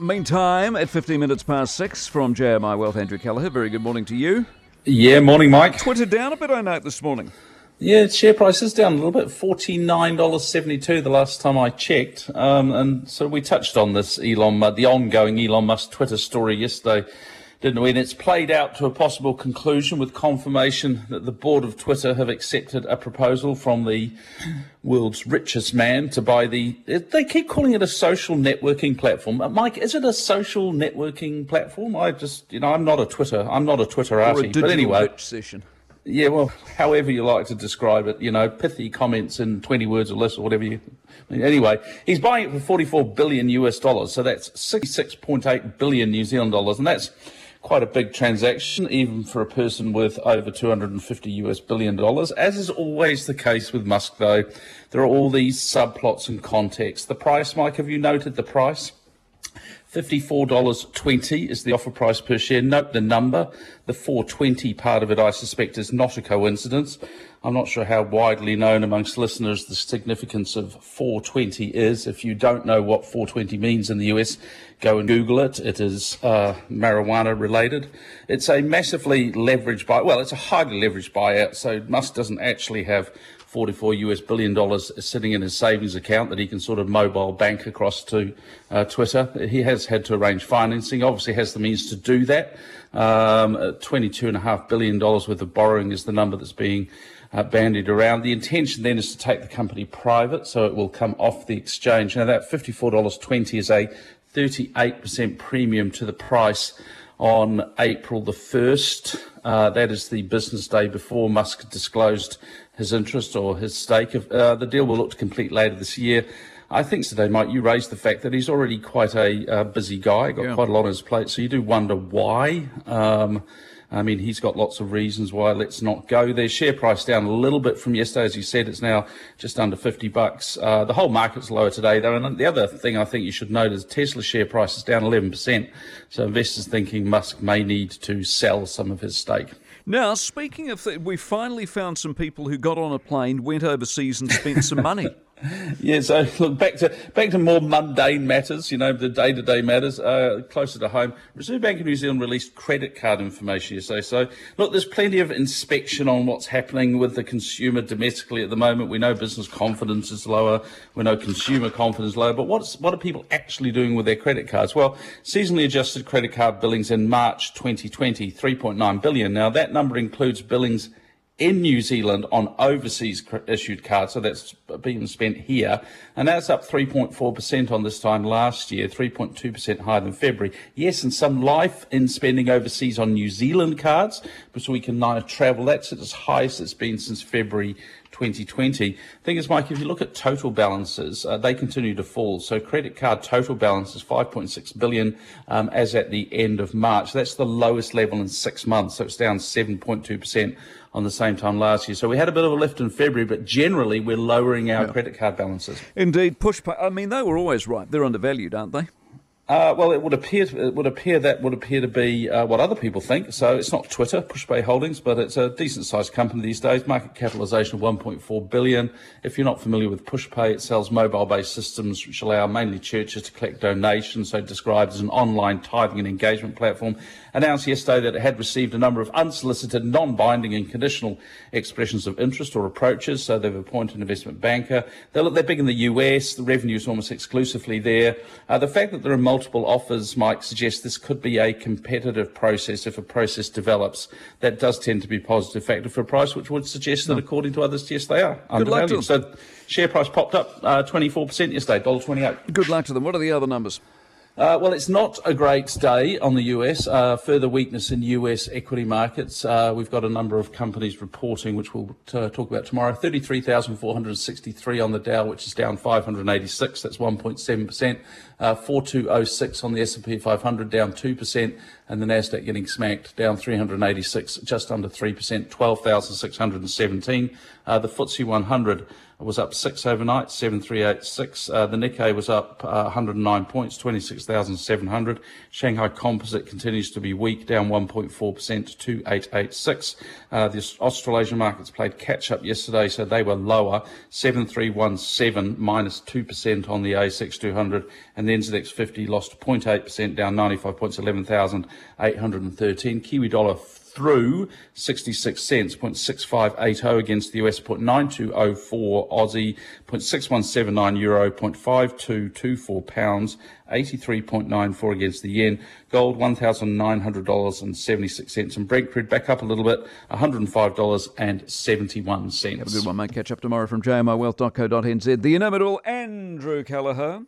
Meantime, at 15 minutes past six from JMI Wealth, Andrew Kelleher. Very good morning to you. Yeah, morning, Mike. Twitter down a bit, I note, this morning. Yeah, share price is down a little bit, $49.72 the last time I checked. Um, and so we touched on this Elon, uh, the ongoing Elon Musk Twitter story yesterday didn't we? And it's played out to a possible conclusion with confirmation that the board of Twitter have accepted a proposal from the world's richest man to buy the. They keep calling it a social networking platform. Uh, Mike, is it a social networking platform? I just, you know, I'm not a Twitter. I'm not a Twitterati. but anyway, session. Yeah, well, however you like to describe it, you know, pithy comments in 20 words or less or whatever you. Anyway, he's buying it for 44 billion US dollars, so that's 66.8 billion New Zealand dollars, and that's quite a big transaction, even for a person worth over 250 US billion dollars. As is always the case with Musk, though, there are all these subplots and contexts. The price, Mike, have you noted the price? $54.20 is the offer price per share. Note the number. The 420 part of it, I suspect, is not a coincidence. I'm not sure how widely known amongst listeners the significance of 420 is. If you don't know what 420 means in the US, go and Google it. It is uh, marijuana related. It's a massively leveraged buy. Well, it's a highly leveraged buyout. So Musk doesn't actually have 44 US billion dollars sitting in his savings account that he can sort of mobile bank across to uh, Twitter. He has had to arrange financing, obviously has the means to do that. Um, $22.5 billion worth of borrowing is the number that's being uh, bandied around. The intention then is to take the company private, so it will come off the exchange. Now, that $54.20 is a 38% premium to the price on April the 1st. Uh, that is the business day before Musk disclosed his interest or his stake. Uh, the deal will look to complete later this year. I think today, Mike, you raised the fact that he's already quite a uh, busy guy, got yeah. quite a lot on his plate. So you do wonder why. Um, I mean, he's got lots of reasons why let's not go there. Share price down a little bit from yesterday, as you said. It's now just under 50 bucks. Uh, the whole market's lower today, though. And the other thing I think you should note is Tesla share price is down 11%. So investors thinking Musk may need to sell some of his stake. Now, speaking of, th- we finally found some people who got on a plane, went overseas, and spent some money. yeah, so look back to back to more mundane matters, you know, the day-to-day matters, uh, closer to home. Reserve Bank of New Zealand released credit card information yesterday. So look, there's plenty of inspection on what's happening with the consumer domestically at the moment. We know business confidence is lower, we know consumer confidence is lower, but what's what are people actually doing with their credit cards? Well, seasonally adjusted credit card billings in March 2020, 3.9 billion. Now that number includes billings in New Zealand on overseas issued cards, so that's being spent here, and that's up 3.4% on this time last year, 3.2% higher than February. Yes, and some life in spending overseas on New Zealand cards, so we can now travel. That's at its highest it's been since February 2020. Thing is, Mike, if you look at total balances, uh, they continue to fall. So credit card total balance is 5.6 billion um, as at the end of March. That's the lowest level in six months. So it's down 7.2 percent on the same time last year. So we had a bit of a lift in February, but generally we're lowering our yeah. credit card balances. Indeed, Pushpay. I mean, they were always right. They're undervalued, aren't they? Uh, well, it would appear it would appear that would appear to be uh, what other people think. So it's not Twitter, Pushpay Holdings, but it's a decent sized company these days. Market capitalisation of 1.4 billion. If you're not familiar with Pushpay, it sells mobile based systems which allow mainly churches to collect donations. So described as an online tithing and engagement platform. Announced yesterday that it had received a number of unsolicited, non binding, and conditional expressions of interest or approaches. So they've appointed an investment banker. They're, they're big in the US. The revenue is almost exclusively there. Uh, the fact that there are multiple offers, Mike, suggests this could be a competitive process if a process develops. That does tend to be a positive factor for price, which would suggest that, according to others, yes, they are Good luck to them. So share price popped up uh, 24% yesterday, $1.28. Good luck to them. What are the other numbers? Uh, well, it's not a great day on the US. Uh, further weakness in US equity markets. Uh, we've got a number of companies reporting, which we'll t- talk about tomorrow. 33,463 on the Dow, which is down 586. That's 1.7%. Uh, 4206 on the S&P 500, down 2%. And the Nasdaq getting smacked, down 386, just under 3%, 12,617. Uh, the FTSE 100 was up six overnight, 7386. Uh, the Nikkei was up uh, 109 points, 26,700. Shanghai Composite continues to be weak, down 1.4% to 2886. Uh, the Australasian markets played catch up yesterday, so they were lower, 7317 minus 2% on the ASX 200 and the NZX 50 lost 0.8%, down 95 points, 11,813. Kiwi dollar through 66 cents, 0.6580 against the US, 0.9204 Aussie, 0.6179 euro, 0.5224 pounds, 83.94 against the yen. Gold, $1,900.76. And Brent crude back up a little bit, $105.71. Have a good one, mate. Catch up tomorrow from jmiwealth.co.nz. The inimitable Andrew Kelleher.